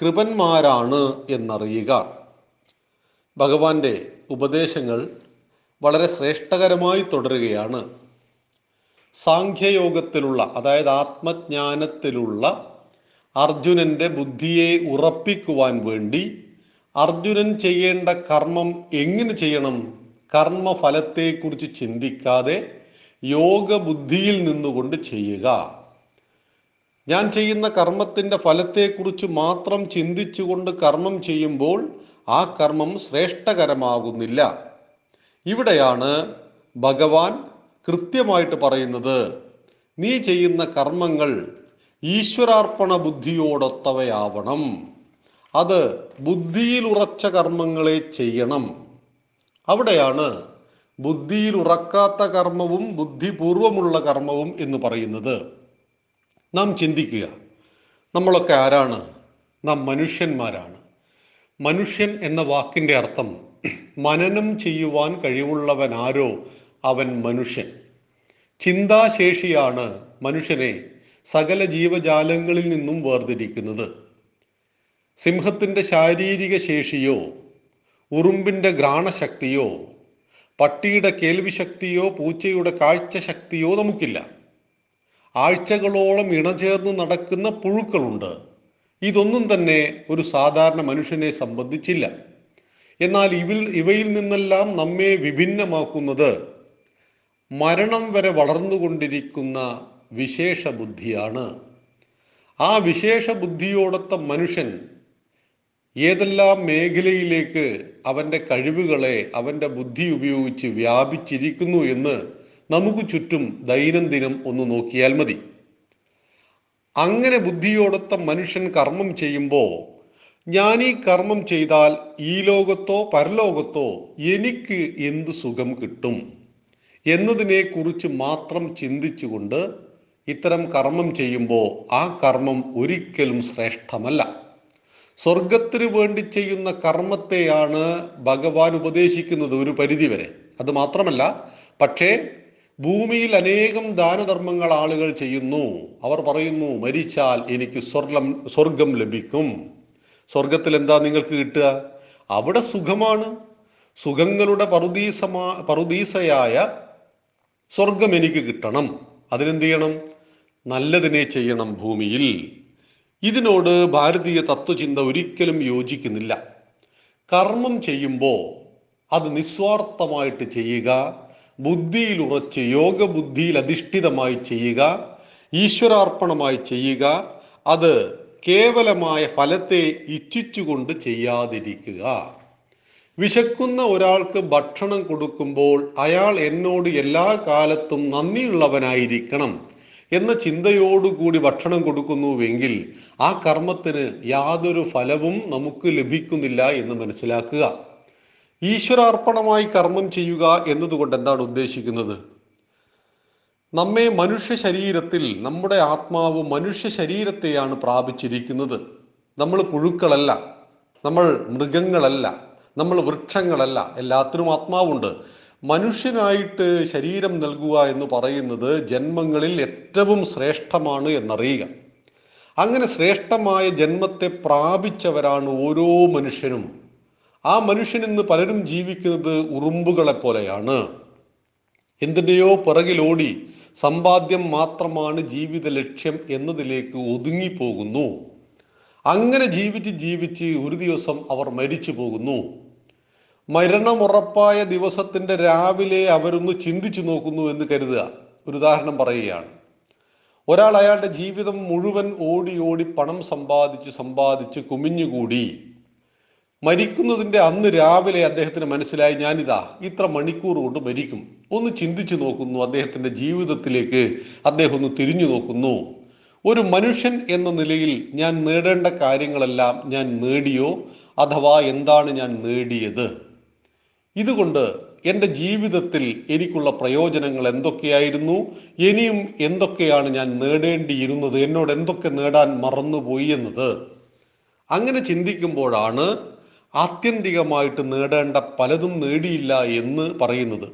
കൃപന്മാരാണ് എന്നറിയുക. ഭഗവാന്റെ ഉപദേശങ്ങൾ വളരെ ശ്രേഷ്ഠകരമായി തുടരുകയാണ്. സാഖ്യയോഗത്തിലുള്ള അതായത് ആത്മജ്ഞാനത്തിലുള്ള അർജുനന്റെ ബുദ്ധിയെ ഉറപ്പിക്കുവാൻ വേണ്ടി അർജുനൻ ചെയ്യേണ്ട കർമ്മം എങ്ങനെ ചെയ്യണം? കർമ്മഫലത്തെക്കുറിച്ച് ചിന്തിക്കാതെ യോഗബുദ്ധിയിൽ നിന്നുകൊണ്ട് ചെയ്യുക. ഞാൻ ചെയ്യുന്ന കർമ്മത്തിന്റെ ഫലത്തെക്കുറിച്ച് മാത്രം ചിന്തിച്ചുകൊണ്ട് കർമ്മം ചെയ്യുമ്പോൾ ആ കർമ്മം ശ്രേഷ്ഠകരമാകുന്നില്ല. ഇവിടെയാണ് ഭഗവാൻ കൃത്യമായിട്ട് പറയുന്നത്. നീ ചെയ്യുന്ന കർമ്മങ്ങൾ ഈശ്വരാർപ്പണ ബുദ്ധിയോടൊത്തവയാവണം അത് ബുദ്ധിയിൽ ഉറച്ച കർമ്മങ്ങളെ ചെയ്യണം. അവിടെയാണ് ബുദ്ധിയിൽ ഉറക്കാത്ത കർമ്മവും ബുദ്ധിപൂർവമുള്ള കർമ്മവും എന്ന് പറയുന്നത്. നാം ചിന്തിക്കുക നമ്മളൊക്കെ ആരാണ്? നാം മനുഷ്യന്മാരാണ്. മനുഷ്യൻ എന്ന വാക്കിന്റെ അർത്ഥം മനനം ചെയ്യുവാൻ കഴിവുള്ളവൻ ആരോ അവൻ മനുഷ്യൻ. ചിന്താശേഷിയാണ് മനുഷ്യനെ സകല ജീവജാലങ്ങളിൽ നിന്നും വേർതിരിക്കുന്നത്. സിംഹത്തിന്റെ ശാരീരിക ശേഷിയോ ഉറുമ്പിന്റെ ഘ്രാണശക്തിയോ പട്ടിയുടെ കേൾവിശക്തിയോ പൂച്ചയുടെ കാഴ്ചശക്തിയോ നമുക്കില്ല. ആഴ്ചകളോളം ഇണചേർന്ന് നടക്കുന്ന പുഴുക്കളുണ്ട്. ഇതൊന്നും തന്നെ ഒരു സാധാരണ മനുഷ്യനെ സംബന്ധിച്ചില്ല. എന്നാൽ ഇവിൽ ഇവയിൽ നിന്നെല്ലാം നമ്മെ വിഭിന്നമാക്കുന്നത് മരണം വരെ വളർന്നുകൊണ്ടിരിക്കുന്ന വിശേഷ ബുദ്ധിയാണ് ആ വിശേഷ ബുദ്ധിയോടൊത്ത മനുഷ്യൻ ഏതെല്ലാം മേഖലയിലേക്ക് അവന്റെ കഴിവുകളെ അവന്റെ ബുദ്ധി ഉപയോഗിച്ച് വ്യാപിച്ചിരിക്കുന്നു എന്ന് നമുക്ക് ചുറ്റും ദൈനംദിനം ഒന്ന് നോക്കിയാൽ മതി. അങ്ങനെ ബുദ്ധിയോടൊത്ത മനുഷ്യൻ കർമ്മം ചെയ്യുമ്പോൾ ഞാൻ ഈ കർമ്മം ചെയ്താൽ ഈ ലോകത്തോ പരലോകത്തോ എനിക്ക് എന്ത് സുഖം കിട്ടും എന്നതിനെ കുറിച്ച് മാത്രം ചിന്തിച്ചുകൊണ്ട് ഇത്തരം കർമ്മം ചെയ്യുമ്പോൾ ആ കർമ്മം ഒരിക്കലും ശ്രേഷ്ഠമല്ല. സ്വർഗത്തിന് വേണ്ടി ചെയ്യുന്ന കർമ്മത്തെയാണ് ഭഗവാൻ ഉപദേശിക്കുന്നത് ഒരു പരിധിവരെ. അത് മാത്രമല്ല പക്ഷേ ഭൂമിയിൽ അനേകം ദാനധർമ്മങ്ങൾ ആളുകൾ ചെയ്യുന്നു. അവർ പറയുന്നു മരിച്ചാൽ എനിക്ക് സ്വർഗം സ്വർഗം ലഭിക്കും. സ്വർഗത്തിൽ എന്താ നിങ്ങൾക്ക് കിട്ടുക? അവിടെ സുഖമാണ്. സുഖങ്ങളുടെ പറുദീസമാ പറുദീസയായ സ്വർഗം എനിക്ക് കിട്ടണം. അതിനെന്ത് ചെയ്യണം? നല്ലതിനെ ചെയ്യണം ഭൂമിയിൽ. ഇതിനോട് ഭാരതീയ തത്വചിന്ത ഒരിക്കലും യോജിക്കുന്നില്ല. കർമ്മം ചെയ്യുമ്പോൾ അത് നിസ്വാർത്ഥമായിട്ട് ചെയ്യുക ബുദ്ധിയിൽ ഉറച്ച് യോഗബുദ്ധിയിൽ അധിഷ്ഠിതമായി ചെയ്യുക ഈശ്വരാർപ്പണമായി ചെയ്യുക അത് കേവലമായ ഫലത്തെ ഇച്ഛിച്ചുകൊണ്ട് ചെയ്യാതിരിക്കുക. വിശക്കുന്ന ഒരാൾക്ക് ഭക്ഷണം കൊടുക്കുമ്പോൾ അയാൾ എന്നോട് എല്ലാ കാലത്തും നന്ദിയുള്ളവനായിരിക്കണം. എന്ന ചിന്തയോടുകൂടി ഭക്ഷണം കൊടുക്കുന്നുവെങ്കിൽ ആ കർമ്മത്തിന് യാതൊരു ഫലവും നമുക്ക് ലഭിക്കുന്നില്ല എന്ന് മനസ്സിലാക്കുക. ഈശ്വരാർപ്പണമായി കർമ്മം ചെയ്യുക എന്നതുകൊണ്ട് എന്താണ് ഉദ്ദേശിക്കുന്നത്? നമ്മെ മനുഷ്യ ശരീരത്തിൽ നമ്മുടെ ആത്മാവ് മനുഷ്യ ശരീരത്തെയാണ് പ്രാപിച്ചിരിക്കുന്നത്. നമ്മൾ പുഴുക്കളല്ല നമ്മൾ മൃഗങ്ങളല്ല നമ്മൾ വൃക്ഷങ്ങളല്ല. എല്ലാത്തിനും ആത്മാവുണ്ട്. മനുഷ്യനായിട്ട് ശരീരം നൽകുക എന്ന് പറയുന്നത് ജന്മങ്ങളിൽ ഏറ്റവും ശ്രേഷ്ഠമാണ് എന്നറിയുക. അങ്ങനെ ശ്രേഷ്ഠമായ ജന്മത്തെ പ്രാപിച്ചവരാണ് ഓരോ മനുഷ്യനും. ആ മനുഷ്യൻ ഇന്ന് പലരും ജീവിക്കുന്നത് ഉറുമ്പുകളെ പോലെയാണ്. എന്തിന്റെയോ പിറകിലോടി സമ്പാദ്യം മാത്രമാണ് ജീവിത ലക്ഷ്യം എന്നതിലേക്ക് ഒതുങ്ങിപ്പോകുന്നു. അങ്ങനെ ജീവിച്ച് ജീവിച്ച് ഒരു ദിവസം അവർ മരിച്ചു പോകുന്നു. മരണമുറപ്പായ ദിവസത്തിന്റെ രാവിലെ അവരൊന്ന് ചിന്തിച്ചു നോക്കുന്നു എന്ന് കരുതുക. ഒരു ഉദാഹരണം പറയുകയാണ്. ഒരാൾ അയാളുടെ ജീവിതം മുഴുവൻ ഓടി ഓടി പണം സമ്പാദിച്ച് സമ്പാദിച്ച് കുമിഞ്ഞുകൂടി. മരിക്കുന്നതിന്റെ അന്ന് രാവിലെ അദ്ദേഹത്തിന് മനസ്സിലായി ഞാനിതാ ഇത്ര മണിക്കൂർ കൊണ്ട് മരിക്കും. ഒന്ന് ചിന്തിച്ചു നോക്കുന്നു അദ്ദേഹത്തിന്റെ ജീവിതത്തിലേക്ക്. അദ്ദേഹം ഒന്ന് തിരിഞ്ഞു നോക്കുന്നു. ഒരു മനുഷ്യൻ എന്ന നിലയിൽ ഞാൻ നേടേണ്ട കാര്യങ്ങളെല്ലാം ഞാൻ നേടിയോ? അഥവാ എന്താണ് ഞാൻ നേടിയത്? ഇതുകൊണ്ട് എന്റെ ജീവിതത്തിൽ എനിക്കുള്ള പ്രയോജനങ്ങൾ എന്തൊക്കെയായിരുന്നു? ഇനിയും എന്തൊക്കെയാണ് ഞാൻ നേടേണ്ടിയിരുന്നത്? എന്നോട് എന്തൊക്കെ നേടാൻ മറന്നുപോയി എന്നത്? അങ്ങനെ ചിന്തിക്കുമ്പോഴാണ് ആത്യന്തികമായിട്ട് നേടേണ്ട പലതും നേടിയില്ല എന്ന് പറയുന്നത്.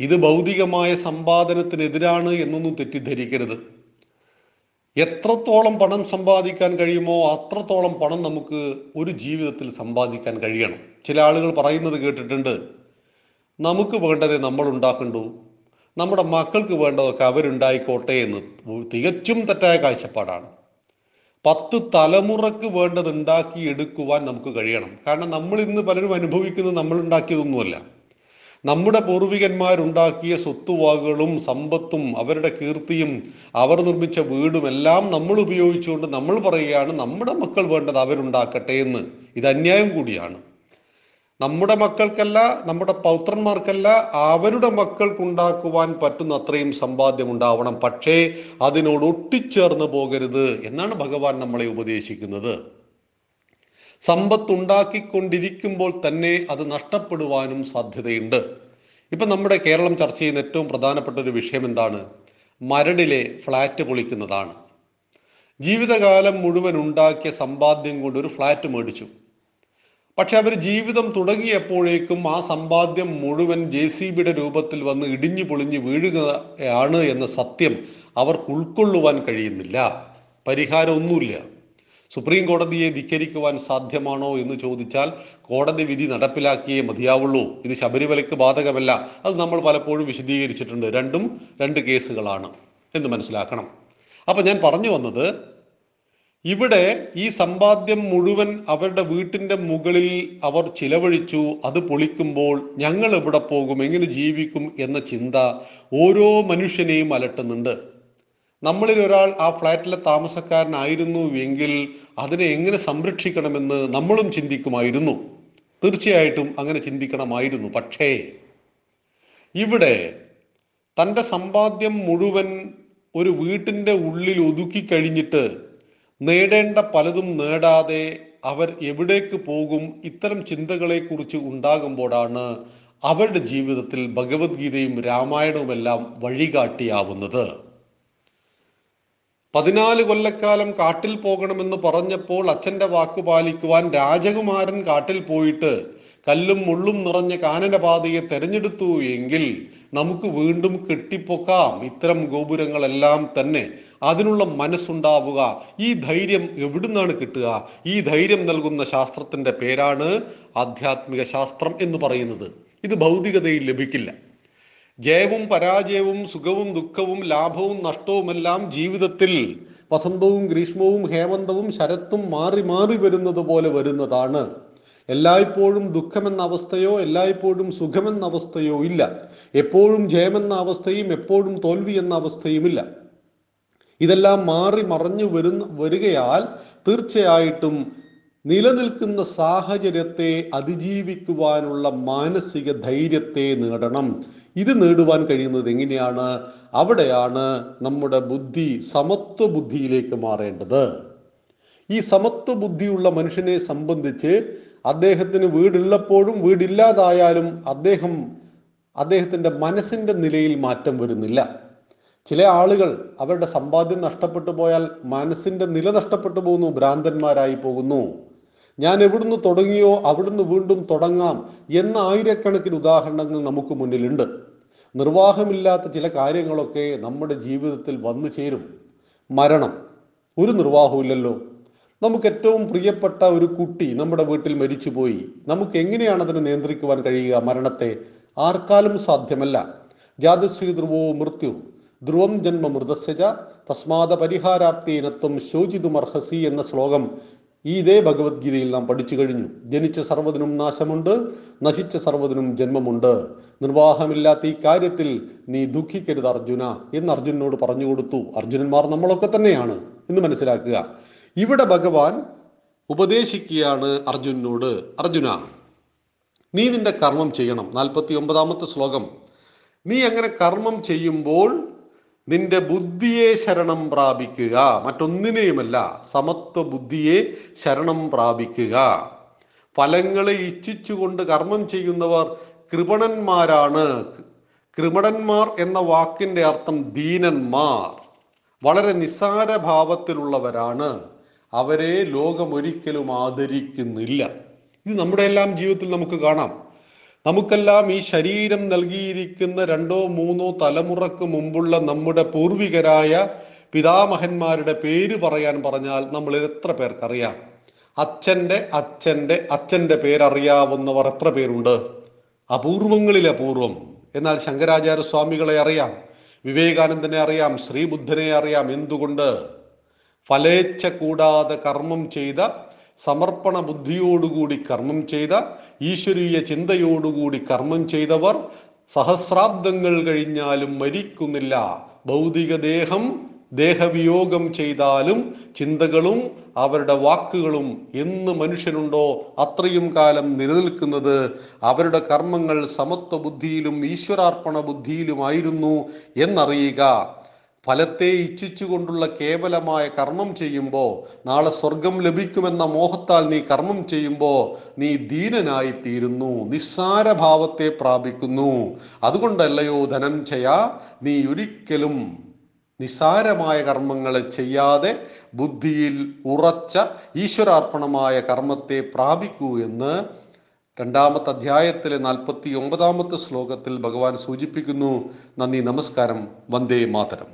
ഇത് ഭൗതികമായ സമ്പാദനത്തിനെതിരാണ് എന്നൊന്നും തെറ്റിദ്ധരിക്കരുത്. എത്രത്തോളം പണം സമ്പാദിക്കാൻ കഴിയുമോ അത്രത്തോളം പണം നമുക്ക് ഒരു ജീവിതത്തിൽ സമ്പാദിക്കാൻ കഴിയണം. ചില ആളുകൾ പറയുന്നത് കേട്ടിട്ടുണ്ട് നമുക്ക് വേണ്ടതേ നമ്മൾ ഉണ്ടാക്കണ്ടു. നമ്മുടെ മക്കൾക്ക് വേണ്ടതൊക്കെ അവരുണ്ടായിക്കോട്ടെ എന്ന്. തികച്ചും തെറ്റായ കാഴ്ചപ്പാടാണ്. പത്ത് തലമുറയ്ക്ക് വേണ്ടത് ഉണ്ടാക്കി എടുക്കുവാൻ നമുക്ക് കഴിയണം. കാരണം നമ്മൾ ഇന്ന് പലരും അനുഭവിക്കുന്നത് നമ്മൾ ഉണ്ടാക്കിയതൊന്നുമല്ല. നമ്മുടെ പൂർവികന്മാരുണ്ടാക്കിയ സ്വത്തുവാകുകളും സമ്പത്തും അവരുടെ കീർത്തിയും അവർ നിർമ്മിച്ച വീടും എല്ലാം നമ്മൾ ഉപയോഗിച്ചുകൊണ്ട് നമ്മൾ പറയുകയാണ് നമ്മുടെ മക്കൾ വേണ്ടത് അവരുണ്ടാക്കട്ടെ എന്ന്. ഇത് അന്യായം കൂടിയാണ്. നമ്മുടെ മക്കൾക്കല്ല നമ്മുടെ പൗത്രന്മാർക്കല്ല അവരുടെ മക്കൾക്കുണ്ടാക്കുവാൻ പറ്റുന്ന അത്രയും സമ്പാദ്യം ഉണ്ടാവണം. പക്ഷേ അതിനോട് ഒട്ടിച്ചേർന്ന് പോകരുത് എന്നാണ് ഭഗവാൻ നമ്മളെ ഉപദേശിക്കുന്നത്. സമ്പത്തുണ്ടാക്കിക്കൊണ്ടിരിക്കുമ്പോൾ തന്നെ അത് നഷ്ടപ്പെടുവാനും സാധ്യതയുണ്ട്. ഇപ്പം നമ്മുടെ കേരളം ചർച്ച ചെയ്യുന്ന ഏറ്റവും പ്രധാനപ്പെട്ട ഒരു വിഷയം എന്താണ്? മരടിലെ ഫ്ലാറ്റ് പൊളിക്കുന്നതാണ്. ജീവിതകാലം മുഴുവൻ ഉണ്ടാക്കിയ സമ്പാദ്യം കൊണ്ട് ഒരു ഫ്ലാറ്റ് മേടിച്ചു. പക്ഷെ അവർ ജീവിതം തുടങ്ങിയപ്പോഴേക്കും ആ സമ്പാദ്യം മുഴുവൻ ജെ സി ബിയുടെ രൂപത്തിൽ വന്ന് ഇടിഞ്ഞു പൊളിഞ്ഞു വീഴുകയാണ് എന്ന സത്യം അവർക്ക് ഉൾക്കൊള്ളുവാൻ കഴിയുന്നില്ല. പരിഹാരം ഒന്നുമില്ല. സുപ്രീം കോടതിയെ ധിക്കരിക്കുവാൻ സാധ്യമാണോ എന്ന് ചോദിച്ചാൽ കോടതി വിധി നടപ്പിലാക്കിയേ മതിയാവുള്ളൂ. ഇത് ശബരിമലയ്ക്ക് ബാധകമല്ല. അത് നമ്മൾ പലപ്പോഴും വിശദീകരിച്ചിട്ടുണ്ട്. രണ്ടും രണ്ട് കേസുകളാണ് എന്ന് മനസ്സിലാക്കണം. അപ്പൊ ഞാൻ പറഞ്ഞു വന്നത് ഇവിടെ ഈ സമ്പാദ്യം മുഴുവൻ അവരുടെ വീട്ടിന്റെ മുകളിൽ അവർ ചിലവഴിച്ചു. അത് പൊളിക്കുമ്പോൾ ഞങ്ങൾ എവിടെ പോകും? എങ്ങനെ ജീവിക്കും? എന്ന ചിന്ത ഓരോ മനുഷ്യനെയും അലട്ടുന്നുണ്ട്. നമ്മളിൽ ഒരാൾ ആ ഫ്ലാറ്റിലെ താമസക്കാരനായിരുന്നു എങ്കിൽ അതിനെ എങ്ങനെ സംരക്ഷിക്കണമെന്ന് നമ്മളും ചിന്തിക്കുമായിരുന്നു. തീർച്ചയായിട്ടും അങ്ങനെ ചിന്തിക്കണമായിരുന്നു. പക്ഷേ ഇവിടെ തന്റെ സമ്പാദ്യം മുഴുവൻ ഒരു വീട്ടിന്റെ ഉള്ളിൽ ഒതുക്കി കഴിഞ്ഞിട്ട് നേടേണ്ട പലതും നേടാതെ അവർ എവിടേക്ക് പോകും ഇത്തരം ചിന്തകളെക്കുറിച്ച് ഉണ്ടാകുമ്പോഴാണ് അവരുടെ ജീവിതത്തിൽ ഭഗവത്ഗീതയും രാമായണവുമെല്ലാം വഴികാട്ടിയാവുന്നത്. പതിനാല് കൊല്ലക്കാലം കാട്ടിൽ പോകണമെന്ന് പറഞ്ഞപ്പോൾ അച്ഛന്റെ വാക്ക് പാലിക്കുവാൻ രാജകുമാരൻ കാട്ടിൽ പോയിട്ട് കല്ലും മുള്ളും നിറഞ്ഞ കാനനപാതയെ തെരഞ്ഞെടുത്തു എങ്കിൽ നമുക്ക് വീണ്ടും കെട്ടിപ്പൊക്കാം. ഇത്തരം ഗോപുരങ്ങളെല്ലാം തന്നെ അതിനുള്ള മനസ്സുണ്ടാവുക. ഈ ധൈര്യം എവിടുന്നാണ് കിട്ടുക? ഈ ധൈര്യം നൽകുന്ന ശാസ്ത്രത്തിന്റെ പേരാണ് ആധ്യാത്മിക ശാസ്ത്രം എന്ന് പറയുന്നത്. ഇത് ഭൗതികതയിൽ ലഭിക്കില്ല. ജയവും പരാജയവും സുഖവും ദുഃഖവും ലാഭവും നഷ്ടവുമെല്ലാം ജീവിതത്തിൽ വസന്തവും ഗ്രീഷ്മവും ഹേമന്തവും ശരത്തും മാറി മാറി വരുന്നത് പോലെ വരുന്നതാണ്. എല്ലായ്പ്പോഴും ദുഃഖമെന്ന അവസ്ഥയോ എല്ലായ്പ്പോഴും സുഖമെന്ന അവസ്ഥയോ ഇല്ല. എപ്പോഴും ജയമെന്ന അവസ്ഥയും എപ്പോഴും തോൽവി എന്ന അവസ്ഥയുമില്ല ഇതെല്ലാം മാറി മറഞ്ഞു വരുന്ന വരികയാൽ തീർച്ചയായിട്ടും നിലനിൽക്കുന്ന സാഹചര്യത്തെ അതിജീവിക്കുവാനുള്ള മാനസിക ധൈര്യത്തെ നേടണം. ഇത് നേടുവാൻ കഴിയുന്നത് എങ്ങനെയാണ്? അവിടെയാണ് നമ്മുടെ ബുദ്ധി സമത്വ ബുദ്ധിയിലേക്ക് മാറേണ്ടത്. ഈ സമത്വ ബുദ്ധിയുള്ള മനുഷ്യനെ സംബന്ധിച്ച് അദ്ദേഹത്തിന് വീടുള്ളപ്പോഴും വീടില്ലാതായാലും അദ്ദേഹം അദ്ദേഹത്തിന്റെ മനസ്സിന്റെ നിലയിൽ മാറ്റം വരുന്നില്ല. ചില ആളുകൾ അവരുടെ സമ്പാദ്യം നഷ്ടപ്പെട്ടു പോയാൽ മനസ്സിന്റെ നില നഷ്ടപ്പെട്ടു പോകുന്നു ഭ്രാന്തന്മാരായി പോകുന്നു. ഞാൻ എവിടുന്ന് തുടങ്ങിയോ അവിടുന്ന് വീണ്ടും തുടങ്ങാം എന്ന ആയിരക്കണക്കിന് ഉദാഹരണങ്ങൾ നമുക്ക് മുന്നിലുണ്ട്. നിർവാഹമില്ലാത്ത ചില കാര്യങ്ങളൊക്കെ നമ്മുടെ ജീവിതത്തിൽ വന്നു ചേരും. മരണം ഒരു നിർവാഹമില്ലല്ലോ നമുക്ക് ഏറ്റവും പ്രിയപ്പെട്ട ഒരു കുട്ടി നമ്മുടെ വീട്ടിൽ മരിച്ചുപോയി. നമുക്ക് എങ്ങനെയാണ് അതിനെ നിയന്ത്രിക്കുവാൻ കഴിയുക? മരണത്തെ ആർക്കാലും സാധ്യമല്ല. ജാതശ്രീ ധ്രുവോ മൃത്യു. ധ്രുവം ജന്മ മൃതസ്യജ തസ്മാത പരിഹാരാർത്ഥീനത്വം ശോചിതുമർഹസി എന്ന ശ്ലോകം ഈ ഇതേ ഭഗവത്ഗീതയിൽ നാം പഠിച്ചു കഴിഞ്ഞു. ജനിച്ച സർവതിനും നാശമുണ്ട് നശിച്ച സർവതിനും ജന്മമുണ്ട്. നിർവാഹമില്ലാത്ത ഈ കാര്യത്തിൽ നീ ദുഃഖിക്കരുത് അർജുന എന്ന് അർജുനോട് പറഞ്ഞു കൊടുത്തു. അർജുനന്മാർ നമ്മളൊക്കെ തന്നെയാണ് എന്ന് മനസ്സിലാക്കുക. ഇവിടെ ഭഗവാൻ ഉപദേശിക്കുകയാണ് അർജുനോട് അർജുന നീ നിന്റെ കർമ്മം ചെയ്യണം. നാൽപ്പത്തി ഒമ്പതാമത്തെ ശ്ലോകം. നീ അങ്ങനെ കർമ്മം ചെയ്യുമ്പോൾ നിന്റെ ബുദ്ധിയെ ശരണം പ്രാപിക്കുക. മറ്റൊന്നിനെയുമല്ല സമത്വ ബുദ്ധിയെ ശരണം പ്രാപിക്കുക. ഫലങ്ങളെ ഇച്ഛിച്ചുകൊണ്ട് കർമ്മം ചെയ്യുന്നവർ കൃപണന്മാരാണ്. കൃപണന്മാർ എന്ന വാക്കിന്റെ അർത്ഥം ദീനന്മാർ. വളരെ നിസ്സാര ഭാവത്തിലുള്ളവരാണ്. അവരെ ലോകമൊരിക്കലും ആദരിക്കുന്നില്ല. ഇത് നമ്മുടെ എല്ലാം ജീവിതത്തിൽ നമുക്ക് കാണാം. നമുക്കെല്ലാം ഈ ശരീരം നൽകിയിരിക്കുന്ന രണ്ടോ മൂന്നോ തലമുറയ്ക്ക് മുമ്പുള്ള നമ്മുടെ പൂർവികരായ പിതാമഹന്മാരുടെ പേര് പറയാൻ പറഞ്ഞാൽ നമ്മൾ എത്ര പേർക്കറിയാം? അച്ഛന്റെ അച്ഛന്റെ അച്ഛന്റെ പേരറിയാവുന്നവർ എത്ര പേരുണ്ട്? അപൂർവങ്ങളിൽ അപൂർവം. എന്നാൽ ശങ്കരാചാര്യ സ്വാമികളെ അറിയാം വിവേകാനന്ദനെ അറിയാം ശ്രീബുദ്ധനെ അറിയാം. എന്തുകൊണ്ട്? ഫലേച്ഛ കൂടാതെ കർമ്മം ചെയ്ത സമർപ്പണ ബുദ്ധിയോടുകൂടി കർമ്മം ചെയ്ത ഈശ്വരീയ ചിന്തയോടുകൂടി കർമ്മം ചെയ്തവർ സഹസ്രാബ്ദങ്ങൾ കഴിഞ്ഞാലും മരിക്കുന്നില്ല. ഭൗതിക ദേഹം ദേഹവിയോഗം ചെയ്താലും ചിന്തകളും അവരുടെ വാക്കുകളും എന്ന് മനുഷ്യനുണ്ടോ അത്രയും കാലം നിലനിൽക്കുന്നത്? അവരുടെ കർമ്മങ്ങൾ സമത്വ ബുദ്ധിയിലും ഈശ്വരാർപ്പണ ബുദ്ധിയിലുമായിരുന്നു എന്നറിയുക. ഫലത്തെ ഇച്ഛിച്ചുകൊണ്ടുള്ള കേവലമായ കർമ്മം ചെയ്യുമ്പോൾ നാളെ സ്വർഗം ലഭിക്കുമെന്ന മോഹത്താൽ നീ കർമ്മം ചെയ്യുമ്പോൾ നീ ദീനനായി തീരുന്നു നിസ്സാര ഭാവത്തെ പ്രാപിക്കുന്നു. അതുകൊണ്ടല്ലയോ ധനം ധനഞ്ജയ നീ ഒരിക്കലും നിസ്സാരമായ കർമ്മങ്ങളെ ചെയ്യാതെ ബുദ്ധിയിൽ ഉറച്ച ഈശ്വരാർപ്പണമായ കർമ്മത്തെ പ്രാപിക്കൂ എന്ന് രണ്ടാമത്തെ അധ്യായത്തിലെ നാൽപ്പത്തി ഒമ്പതാമത്തെ ശ്ലോകത്തിൽ ഭഗവാൻ സൂചിപ്പിക്കുന്നു. നന്ദി നമസ്കാരം. വന്ദേ മാതരം.